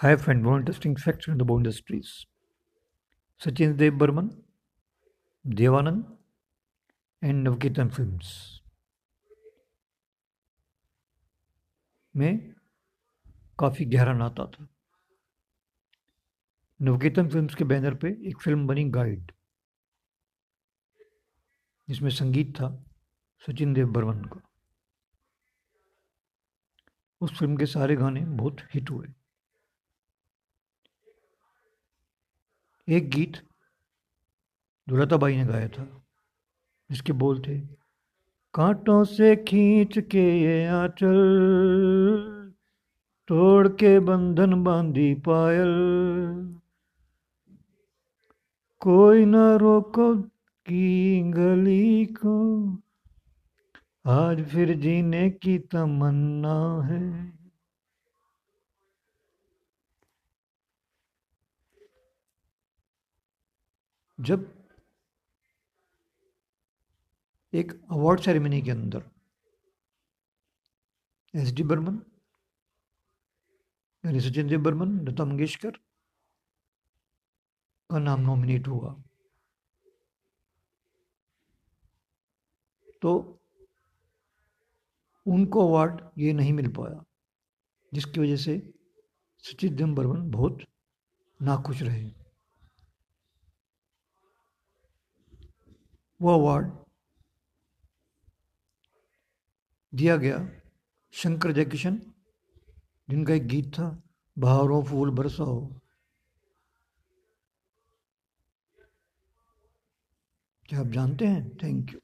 Hi friend, one interesting fact in the bow industries. Sachin Dev Burman, Devanand, and Navketan Films में काफ़ी गहरा नाता था Navketan films के बैनर पे एक फ़िल्म बनी गाइड जिसमें संगीत था सचिन देव बर्मन का उस फ़िल्म के सारे गाने बहुत हिट हुए एक गीत दुलताबाई ने गाया था, जिसके बोल थे, कांटों से खींच के ये आंचल, तोड़ के बंधन बांधी पायल। कोई ना रोको की गली को, आज फिर जीने की तमन्ना है। जब एक अवार्ड सेरेमनी के अंदर एस डी बर्मन यानी सचिन देव बर्मन लता मंगेशकर का नाम नॉमिनेट हुआ। तो उनको अवार्ड ये नहीं मिल पाया, जिसकी वजह से सचिन देव बर्मन बहुत नाखुश रहे। वो अवार्ड दिया गया शंकर जयकिशन, जिनका एक गीत था बहारों फूल बरसाओ। क्या आप जानते हैं? Thank you